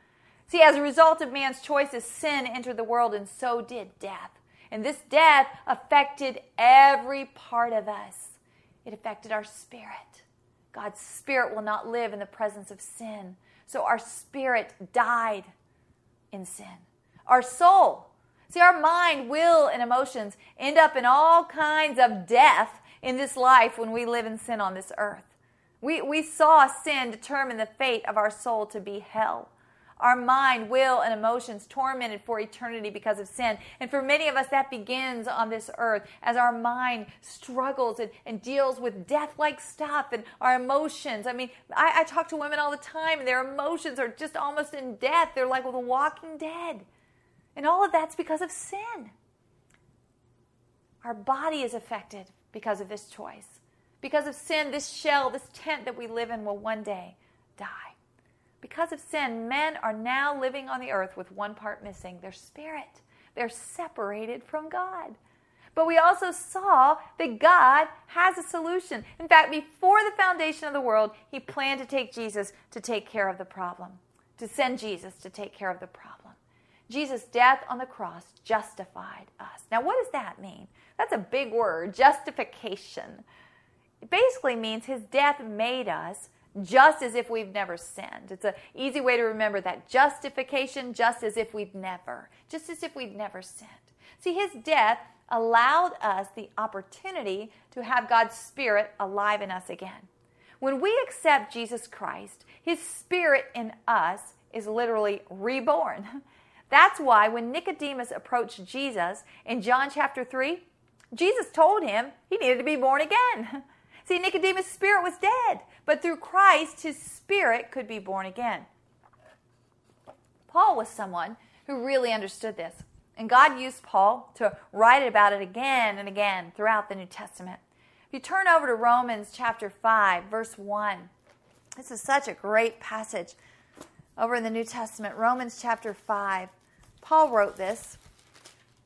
See, as a result of man's choices, sin entered the world, and so did death. And this death affected every part of us. It affected our spirit. God's spirit will not live in the presence of sin. So our spirit died in sin. Our soul, see, our mind, will, and emotions end up in all kinds of death in this life when we live in sin on this earth. We, we saw sin determine the fate of our soul to be hell. Our mind, will, and emotions tormented for eternity because of sin. And for many of us, that begins on this earth as our mind struggles and, and deals with death like stuff and our emotions. I mean, I, I talk to women all the time, and their emotions are just almost in death. They're like the walking dead. And all of that's because of sin. Our body is affected because of this choice. Because of sin, this shell, this tent that we live in will one day die. Because of sin, men are now living on the earth with one part missing their spirit. They're separated from God. But we also saw that God has a solution. In fact, before the foundation of the world, He planned to take Jesus to take care of the problem, to send Jesus to take care of the problem. Jesus' death on the cross justified us. Now, what does that mean? That's a big word, justification. It basically means his death made us just as if we've never sinned. It's an easy way to remember that justification, just as if we've never, just as if we'd never sinned. See, his death allowed us the opportunity to have God's Spirit alive in us again. When we accept Jesus Christ, his Spirit in us is literally reborn. That's why when Nicodemus approached Jesus in John chapter 3, Jesus told him he needed to be born again. See, Nicodemus' spirit was dead, but through Christ, his spirit could be born again. Paul was someone who really understood this, and God used Paul to write about it again and again throughout the New Testament. If you turn over to Romans chapter 5, verse 1, this is such a great passage over in the New Testament, Romans chapter 5. Paul wrote this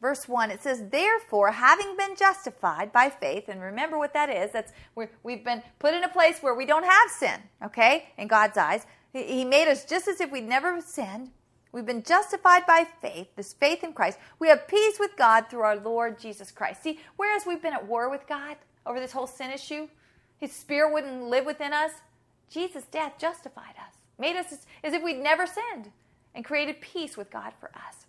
verse 1 it says therefore having been justified by faith and remember what that is that's we have been put in a place where we don't have sin okay in god's eyes. He made us just as if we'd never sinned. We've been justified by faith this faith in christ. We have peace with god through our lord jesus christ. See whereas we've been at war with god over this whole sin issue? His spirit wouldn't live within us. Jesus death justified us made us as if we'd never sinned and created peace with god for us.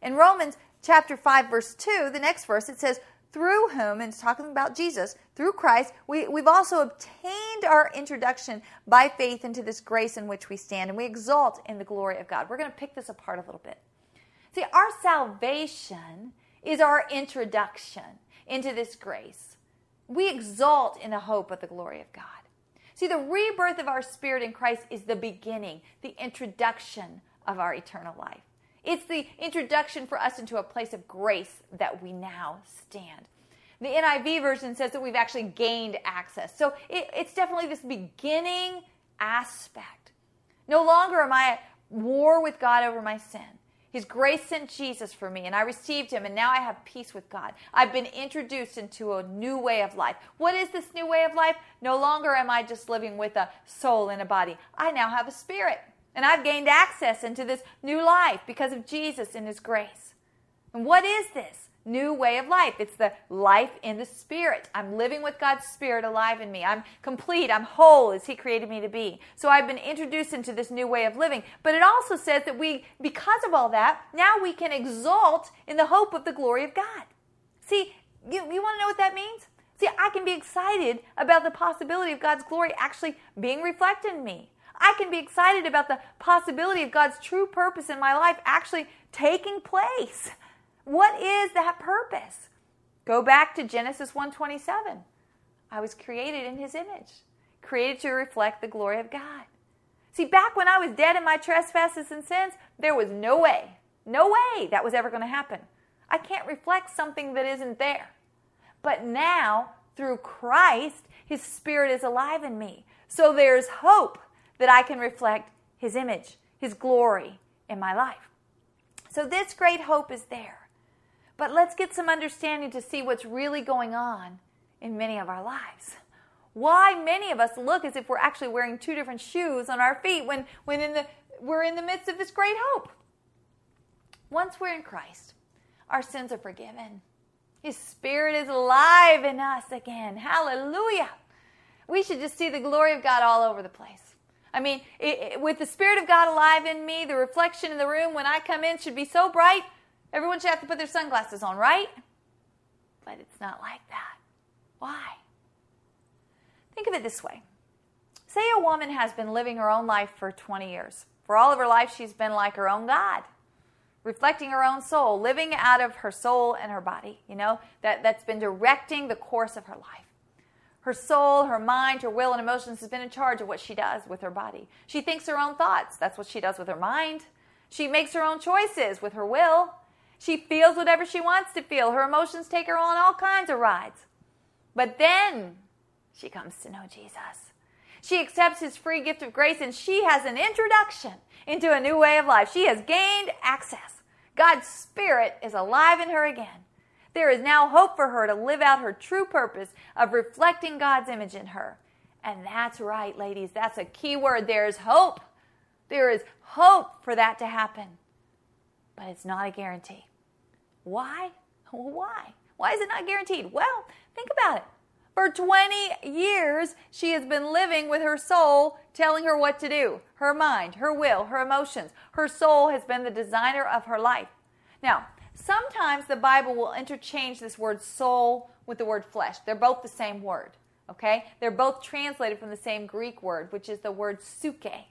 In Romans chapter 5, verse 2, the next verse, it says, through whom, and it's talking about Jesus, through Christ, we, we've also obtained our introduction by faith into this grace in which we stand, and we exalt in the glory of God. We're going to pick this apart a little bit. See, our salvation is our introduction into this grace. We exalt in the hope of the glory of God. See, the rebirth of our spirit in Christ is the beginning, the introduction of our eternal life. It's the introduction for us into a place of grace that we now stand. The NIV version says that we've actually gained access. So it, it's definitely this beginning aspect. No longer am I at war with God over my sin. His grace sent Jesus for me, and I received him, and now I have peace with God. I've been introduced into a new way of life. What is this new way of life? No longer am I just living with a soul and a body. I now have a spirit. And I've gained access into this new life because of Jesus and His grace. And what is this new way of life. It's the life in the Spirit. I'm living with God's Spirit alive in me. I'm complete. I'm whole as He created me to be. So I've been introduced into this new way of living. But it also says that we, because of all that, now we can exalt in the hope of the glory of God. See, you, you want to know what that means? See, I can be excited about the possibility of God's glory actually being reflected in me. I can be excited about the possibility of God's true purpose in my life actually taking place. What is that purpose? Go back to Genesis 1:27. I was created in his image, created to reflect the glory of God. See, back when I was dead in my trespasses and sins, there was no way, no way that was ever going to happen. I can't reflect something that isn't there. But now, through Christ, his spirit is alive in me. So there's hope that I can reflect his image, his glory in my life. So this great hope is there. But let's get some understanding to see what's really going on in many of our lives. Why many of us look as if we're actually wearing two different shoes on our feet when, when in the, we're in the midst of this great hope. Once we're in Christ, our sins are forgiven. His Spirit is alive in us again. Hallelujah. We should just see the glory of God all over the place. I mean, it, it, with the Spirit of God alive in me, the reflection in the room when I come in should be so bright Everyone should have to put their sunglasses on, right? But it's not like that. Why? Think of it this way say a woman has been living her own life for 20 years. For all of her life, she's been like her own God, reflecting her own soul, living out of her soul and her body, you know, that, that's been directing the course of her life. Her soul, her mind, her will, and emotions has been in charge of what she does with her body. She thinks her own thoughts. That's what she does with her mind. She makes her own choices with her will. She feels whatever she wants to feel. Her emotions take her on all kinds of rides. But then she comes to know Jesus. She accepts his free gift of grace and she has an introduction into a new way of life. She has gained access. God's Spirit is alive in her again. There is now hope for her to live out her true purpose of reflecting God's image in her. And that's right, ladies. That's a key word. There's hope. There is hope for that to happen. But it's not a guarantee. Why? Why? Why is it not guaranteed? Well, think about it. For 20 years, she has been living with her soul telling her what to do her mind, her will, her emotions. Her soul has been the designer of her life. Now, sometimes the Bible will interchange this word soul with the word flesh. They're both the same word, okay? They're both translated from the same Greek word, which is the word psuche.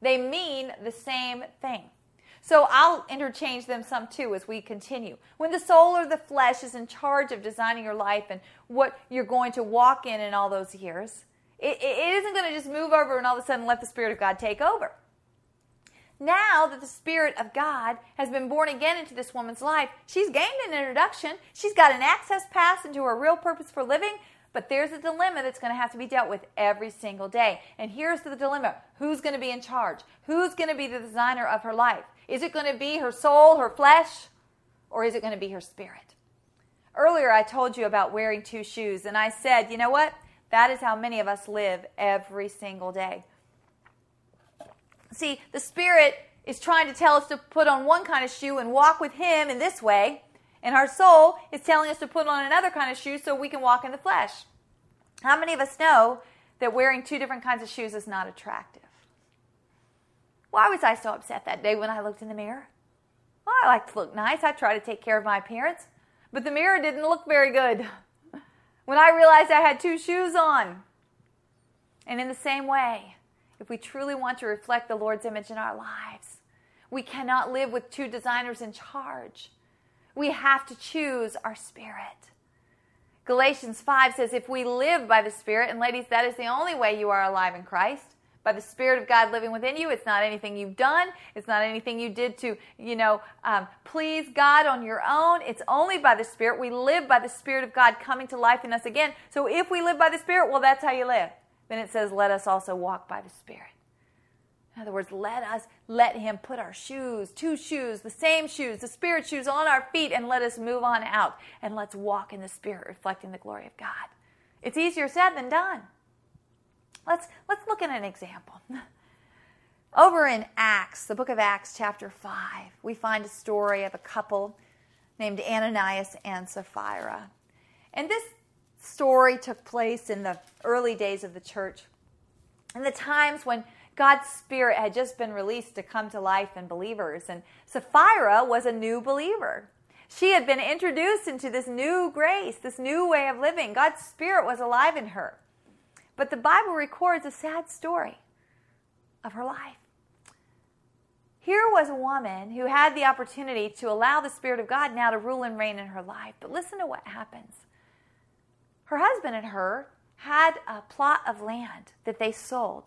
They mean the same thing. So I'll interchange them some too as we continue. When the soul or the flesh is in charge of designing your life and what you're going to walk in in all those years, it, it isn't going to just move over and all of a sudden let the Spirit of God take over. Now that the Spirit of God has been born again into this woman's life, she's gained an introduction. She's got an access pass into her real purpose for living, but there's a dilemma that's going to have to be dealt with every single day. And here's the dilemma who's going to be in charge? Who's going to be the designer of her life? Is it going to be her soul, her flesh, or is it going to be her spirit? Earlier, I told you about wearing two shoes, and I said, you know what? That is how many of us live every single day. See, the Spirit is trying to tell us to put on one kind of shoe and walk with Him in this way, and our soul is telling us to put on another kind of shoe so we can walk in the flesh. How many of us know that wearing two different kinds of shoes is not attractive? Why was I so upset that day when I looked in the mirror? Well, I like to look nice. I try to take care of my appearance. But the mirror didn't look very good when I realized I had two shoes on. And in the same way, if we truly want to reflect the Lord's image in our lives, we cannot live with two designers in charge. We have to choose our spirit. Galatians 5 says, If we live by the Spirit, and ladies, that is the only way you are alive in Christ, by the Spirit of God living within you. It's not anything you've done. It's not anything you did to, you know, um, please God on your own. It's only by the Spirit. We live by the Spirit of God coming to life in us again. So if we live by the Spirit, well, that's how you live. Then it says, let us also walk by the Spirit. In other words, let us let Him put our shoes, two shoes, the same shoes, the Spirit shoes on our feet, and let us move on out and let's walk in the Spirit, reflecting the glory of God. It's easier said than done. Let's, let's look at an example. Over in Acts, the book of Acts, chapter 5, we find a story of a couple named Ananias and Sapphira. And this story took place in the early days of the church, in the times when God's Spirit had just been released to come to life in believers. And Sapphira was a new believer. She had been introduced into this new grace, this new way of living. God's Spirit was alive in her. But the Bible records a sad story of her life. Here was a woman who had the opportunity to allow the Spirit of God now to rule and reign in her life. But listen to what happens. Her husband and her had a plot of land that they sold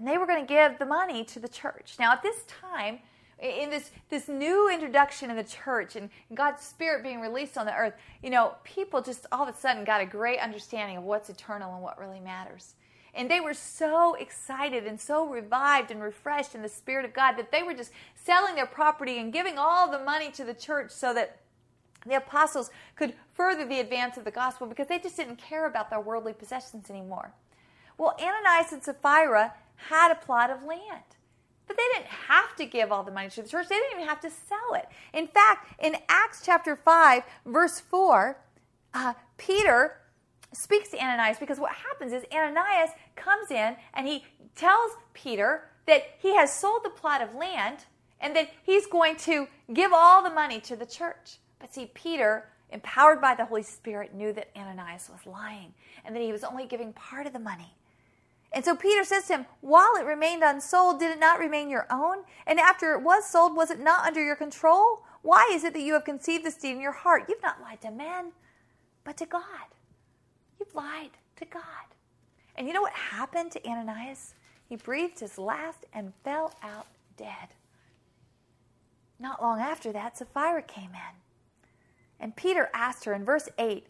and they were going to give the money to the church. Now, at this time, in this, this new introduction in the church and God's Spirit being released on the earth, you know, people just all of a sudden got a great understanding of what's eternal and what really matters. And they were so excited and so revived and refreshed in the Spirit of God that they were just selling their property and giving all the money to the church so that the apostles could further the advance of the gospel because they just didn't care about their worldly possessions anymore. Well, Ananias and Sapphira had a plot of land. But they didn't have to give all the money to the church. They didn't even have to sell it. In fact, in Acts chapter 5, verse 4, uh, Peter speaks to Ananias because what happens is Ananias comes in and he tells Peter that he has sold the plot of land and that he's going to give all the money to the church. But see, Peter, empowered by the Holy Spirit, knew that Ananias was lying and that he was only giving part of the money. And so Peter says to him, While it remained unsold, did it not remain your own? And after it was sold, was it not under your control? Why is it that you have conceived this deed in your heart? You've not lied to men, but to God. You've lied to God. And you know what happened to Ananias? He breathed his last and fell out dead. Not long after that, Sapphira came in. And Peter asked her in verse 8,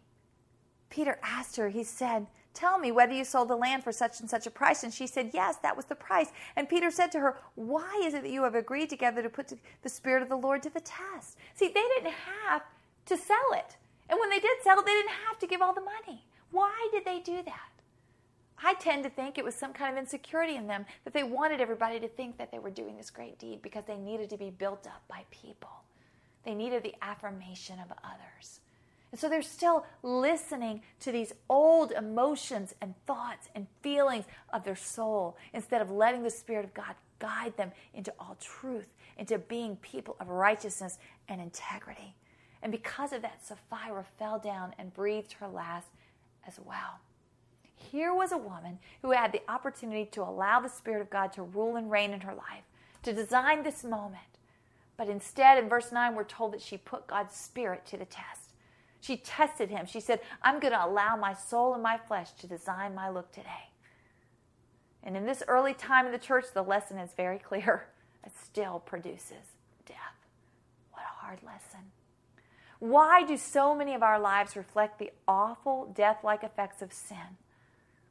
Peter asked her, he said, Tell me whether you sold the land for such and such a price. And she said, Yes, that was the price. And Peter said to her, Why is it that you have agreed together to put the Spirit of the Lord to the test? See, they didn't have to sell it. And when they did sell it, they didn't have to give all the money. Why did they do that? I tend to think it was some kind of insecurity in them that they wanted everybody to think that they were doing this great deed because they needed to be built up by people. They needed the affirmation of others. And so they're still listening to these old emotions and thoughts and feelings of their soul instead of letting the Spirit of God guide them into all truth, into being people of righteousness and integrity. And because of that, Sapphira fell down and breathed her last as well. Here was a woman who had the opportunity to allow the Spirit of God to rule and reign in her life, to design this moment. But instead, in verse 9, we're told that she put God's Spirit to the test. She tested him. She said, I'm going to allow my soul and my flesh to design my look today. And in this early time of the church, the lesson is very clear. It still produces death. What a hard lesson. Why do so many of our lives reflect the awful death like effects of sin?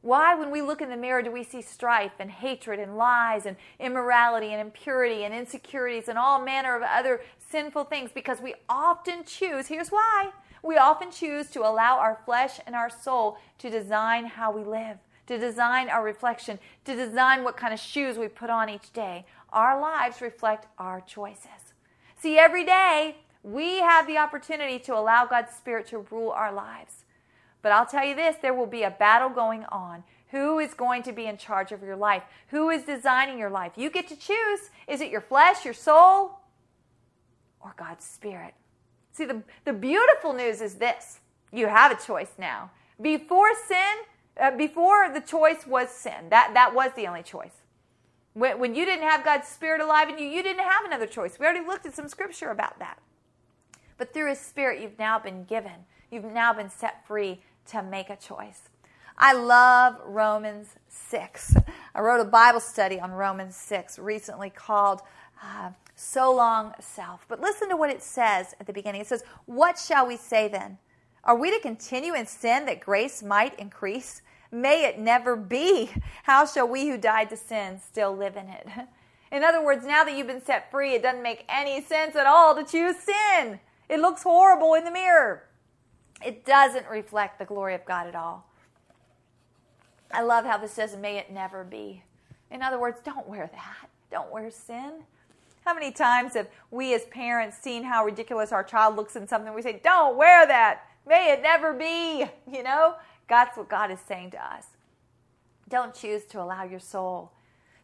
Why, when we look in the mirror, do we see strife and hatred and lies and immorality and impurity and insecurities and all manner of other sinful things? Because we often choose, here's why we often choose to allow our flesh and our soul to design how we live, to design our reflection, to design what kind of shoes we put on each day. Our lives reflect our choices. See, every day we have the opportunity to allow God's Spirit to rule our lives. But I'll tell you this there will be a battle going on. Who is going to be in charge of your life? Who is designing your life? You get to choose. Is it your flesh, your soul, or God's Spirit? See, the, the beautiful news is this you have a choice now. Before sin, uh, before the choice was sin, that, that was the only choice. When, when you didn't have God's Spirit alive in you, you didn't have another choice. We already looked at some scripture about that. But through His Spirit, you've now been given, you've now been set free to make a choice. I love Romans 6. I wrote a Bible study on Romans 6 recently called uh, so long self. But listen to what it says at the beginning. It says, What shall we say then? Are we to continue in sin that grace might increase? May it never be. How shall we who died to sin still live in it? In other words, now that you've been set free, it doesn't make any sense at all to choose sin. It looks horrible in the mirror. It doesn't reflect the glory of God at all. I love how this says, may it never be. In other words, don't wear that. Don't wear sin. How many times have we as parents seen how ridiculous our child looks in something? We say, Don't wear that. May it never be. You know, that's what God is saying to us. Don't choose to allow your soul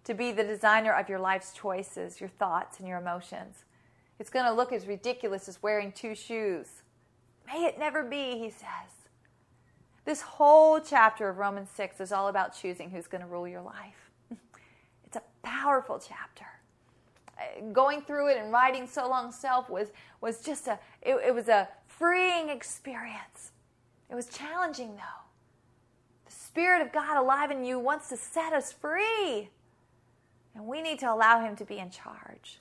to be the designer of your life's choices, your thoughts, and your emotions. It's going to look as ridiculous as wearing two shoes. May it never be, he says. This whole chapter of Romans 6 is all about choosing who's going to rule your life. It's a powerful chapter. Going through it and writing so long self was, was just a, it, it was a freeing experience. It was challenging though. The Spirit of God alive in you wants to set us free. And we need to allow Him to be in charge.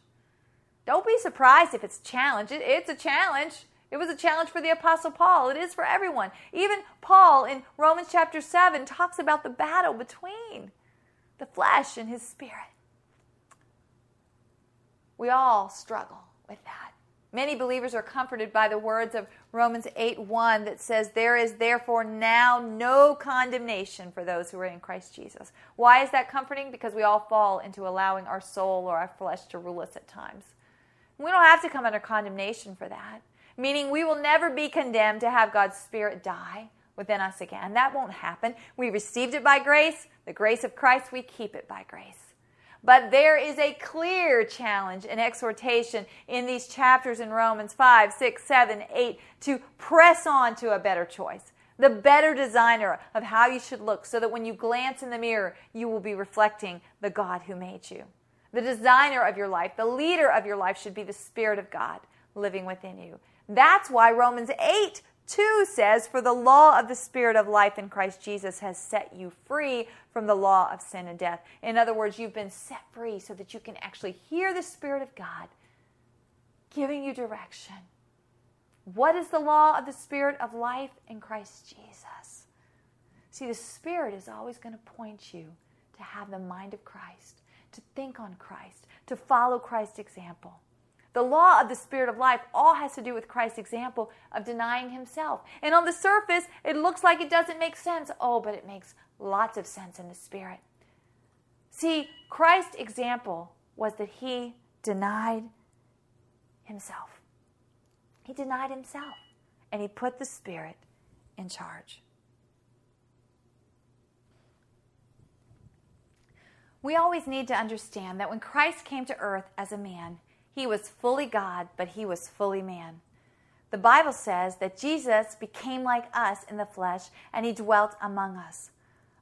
Don't be surprised if it's a challenge. It, it's a challenge. It was a challenge for the Apostle Paul. It is for everyone. Even Paul in Romans chapter 7 talks about the battle between the flesh and his spirit. We all struggle with that. Many believers are comforted by the words of Romans 8 1 that says, There is therefore now no condemnation for those who are in Christ Jesus. Why is that comforting? Because we all fall into allowing our soul or our flesh to rule us at times. We don't have to come under condemnation for that meaning we will never be condemned to have God's Spirit die within us again. That won't happen. We received it by grace, the grace of Christ, we keep it by grace. But there is a clear challenge and exhortation in these chapters in Romans 5, 6, 7, 8 to press on to a better choice, the better designer of how you should look, so that when you glance in the mirror, you will be reflecting the God who made you. The designer of your life, the leader of your life should be the Spirit of God living within you. That's why Romans 8 2 says, For the law of the Spirit of life in Christ Jesus has set you free from the law of sin and death. In other words, you've been set free so that you can actually hear the Spirit of God giving you direction. What is the law of the Spirit of life in Christ Jesus? See, the Spirit is always going to point you to have the mind of Christ, to think on Christ, to follow Christ's example. The law of the Spirit of life all has to do with Christ's example of denying himself. And on the surface, it looks like it doesn't make sense. Oh, but it makes lots of sense in the Spirit. See, Christ's example was that he denied himself. He denied himself and he put the Spirit in charge. We always need to understand that when Christ came to earth as a man, he was fully God, but he was fully man. The Bible says that Jesus became like us in the flesh and he dwelt among us.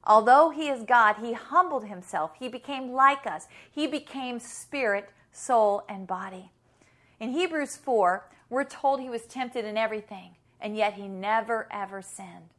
Although he is God, he humbled himself. He became like us. He became spirit, soul, and body. In Hebrews 4, we're told he was tempted in everything, and yet he never, ever sinned.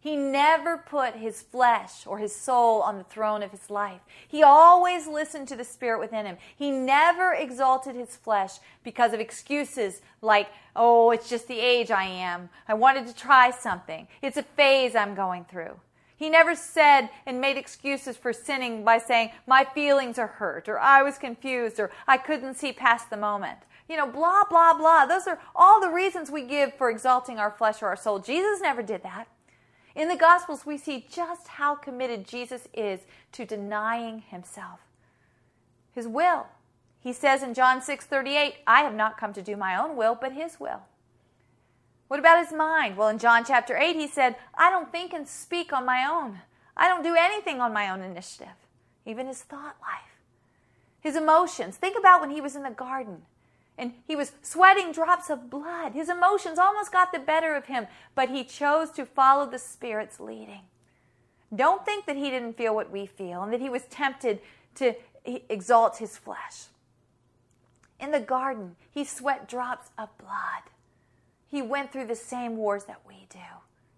He never put his flesh or his soul on the throne of his life. He always listened to the spirit within him. He never exalted his flesh because of excuses like, oh, it's just the age I am. I wanted to try something. It's a phase I'm going through. He never said and made excuses for sinning by saying, my feelings are hurt, or I was confused, or I couldn't see past the moment. You know, blah, blah, blah. Those are all the reasons we give for exalting our flesh or our soul. Jesus never did that. In the Gospels, we see just how committed Jesus is to denying himself. His will. He says in John 6 38, I have not come to do my own will, but his will. What about his mind? Well, in John chapter 8, he said, I don't think and speak on my own. I don't do anything on my own initiative, even his thought life. His emotions. Think about when he was in the garden and he was sweating drops of blood. His emotions almost got the better of him, but he chose to follow the Spirit's leading. Don't think that he didn't feel what we feel and that he was tempted to exalt his flesh. In the garden, he sweat drops of blood. He went through the same wars that we do.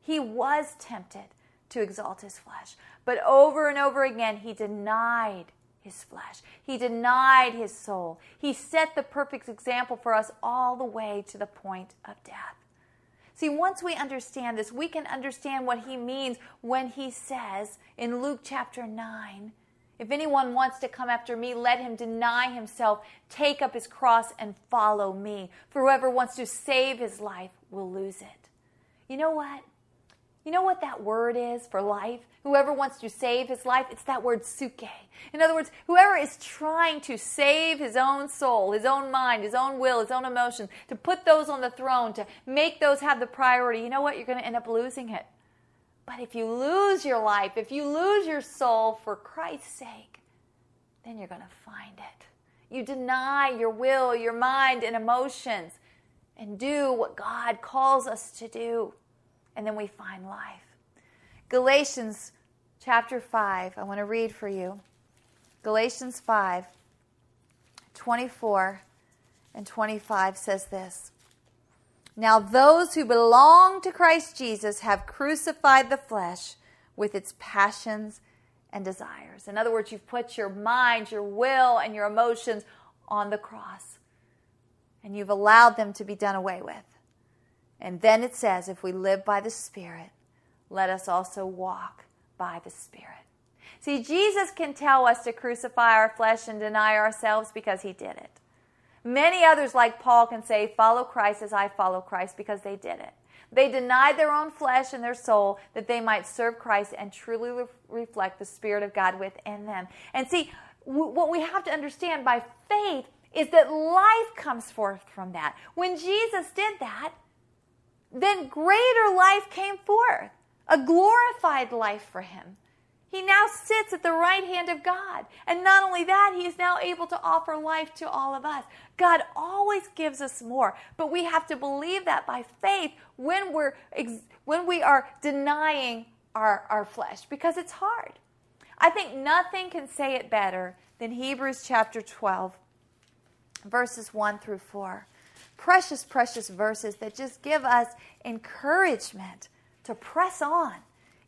He was tempted to exalt his flesh, but over and over again, he denied his flesh. He denied his soul. He set the perfect example for us all the way to the point of death. See, once we understand this, we can understand what he means when he says in Luke chapter 9 If anyone wants to come after me, let him deny himself, take up his cross, and follow me. For whoever wants to save his life will lose it. You know what? You know what that word is for life? Whoever wants to save his life, it's that word psuche. In other words, whoever is trying to save his own soul, his own mind, his own will, his own emotions, to put those on the throne, to make those have the priority, you know what? You're going to end up losing it. But if you lose your life, if you lose your soul for Christ's sake, then you're going to find it. You deny your will, your mind, and emotions and do what God calls us to do and then we find life. Galatians chapter 5, I want to read for you. Galatians 5, 24 and 25 says this Now those who belong to Christ Jesus have crucified the flesh with its passions and desires. In other words, you've put your mind, your will, and your emotions on the cross, and you've allowed them to be done away with. And then it says, if we live by the Spirit, let us also walk by the Spirit. See, Jesus can tell us to crucify our flesh and deny ourselves because he did it. Many others, like Paul, can say, Follow Christ as I follow Christ because they did it. They denied their own flesh and their soul that they might serve Christ and truly re- reflect the Spirit of God within them. And see, w- what we have to understand by faith is that life comes forth from that. When Jesus did that, then greater life came forth, a glorified life for him. He now sits at the right hand of God. And not only that, he is now able to offer life to all of us. God always gives us more, but we have to believe that by faith when we're when we are denying our, our flesh because it's hard. I think nothing can say it better than Hebrews chapter 12 verses 1 through 4 precious, precious verses that just give us encouragement to press on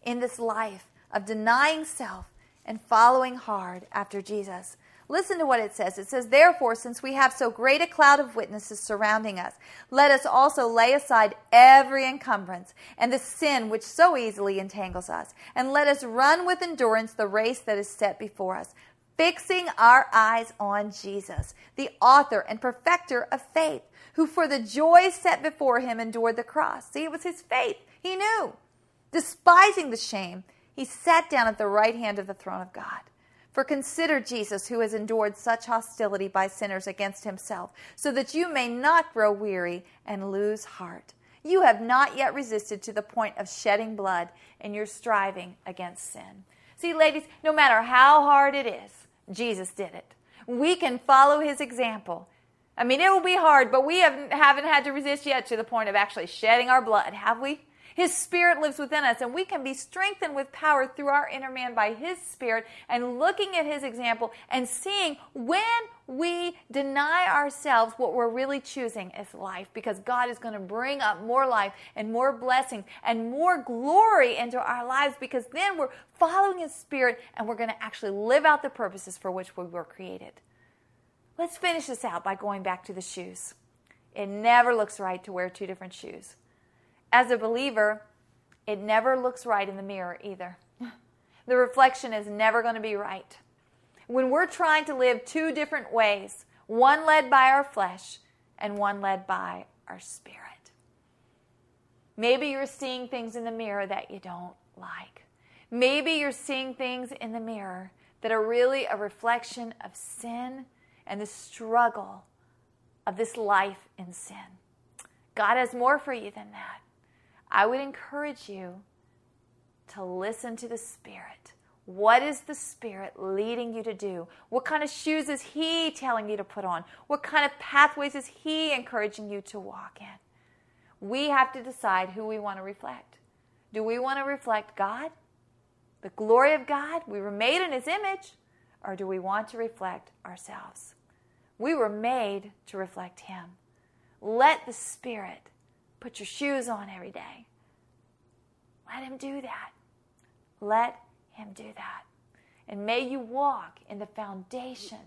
in this life of denying self and following hard after Jesus. Listen to what it says. It says, Therefore, since we have so great a cloud of witnesses surrounding us, let us also lay aside every encumbrance and the sin which so easily entangles us, and let us run with endurance the race that is set before us, fixing our eyes on Jesus, the author and perfecter of faith who for the joy set before him endured the cross. See, it was his faith. He knew. Despising the shame, he sat down at the right hand of the throne of God. For consider Jesus, who has endured such hostility by sinners against himself, so that you may not grow weary and lose heart. You have not yet resisted to the point of shedding blood in your striving against sin. See, ladies, no matter how hard it is, Jesus did it. We can follow his example I mean, it will be hard, but we haven't, haven't had to resist yet to the point of actually shedding our blood, have we? His Spirit lives within us, and we can be strengthened with power through our inner man by His Spirit and looking at His example and seeing when we deny ourselves what we're really choosing is life because God is going to bring up more life and more blessings and more glory into our lives because then we're following His Spirit and we're going to actually live out the purposes for which we were created. Let's finish this out by going back to the shoes. It never looks right to wear two different shoes. As a believer, it never looks right in the mirror either. The reflection is never going to be right. When we're trying to live two different ways, one led by our flesh and one led by our spirit. Maybe you're seeing things in the mirror that you don't like. Maybe you're seeing things in the mirror that are really a reflection of sin and the struggle of this life in sin. God has more for you than that. I would encourage you to listen to the Spirit. What is the Spirit leading you to do? What kind of shoes is He telling you to put on? What kind of pathways is He encouraging you to walk in? We have to decide who we want to reflect. Do we want to reflect God? The glory of God? We were made in His image or do we want to reflect ourselves? We were made to reflect Him. Let the Spirit put your shoes on every day. Let Him do that. Let Him do that. And may you walk in the foundation,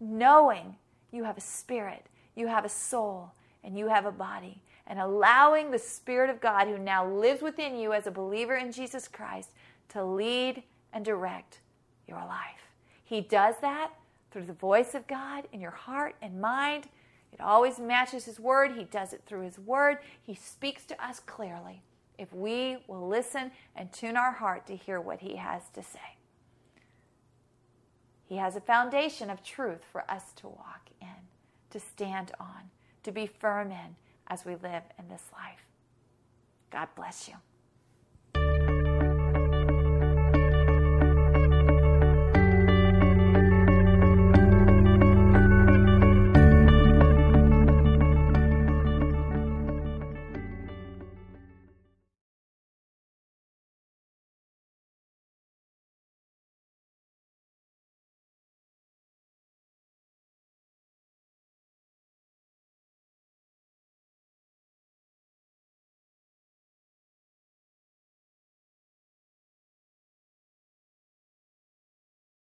knowing you have a spirit, you have a soul, and you have a body, and allowing the Spirit of God, who now lives within you as a believer in Jesus Christ, to lead and direct your life. He does that through the voice of God in your heart and mind. It always matches His Word. He does it through His Word. He speaks to us clearly if we will listen and tune our heart to hear what He has to say. He has a foundation of truth for us to walk in, to stand on, to be firm in as we live in this life. God bless you.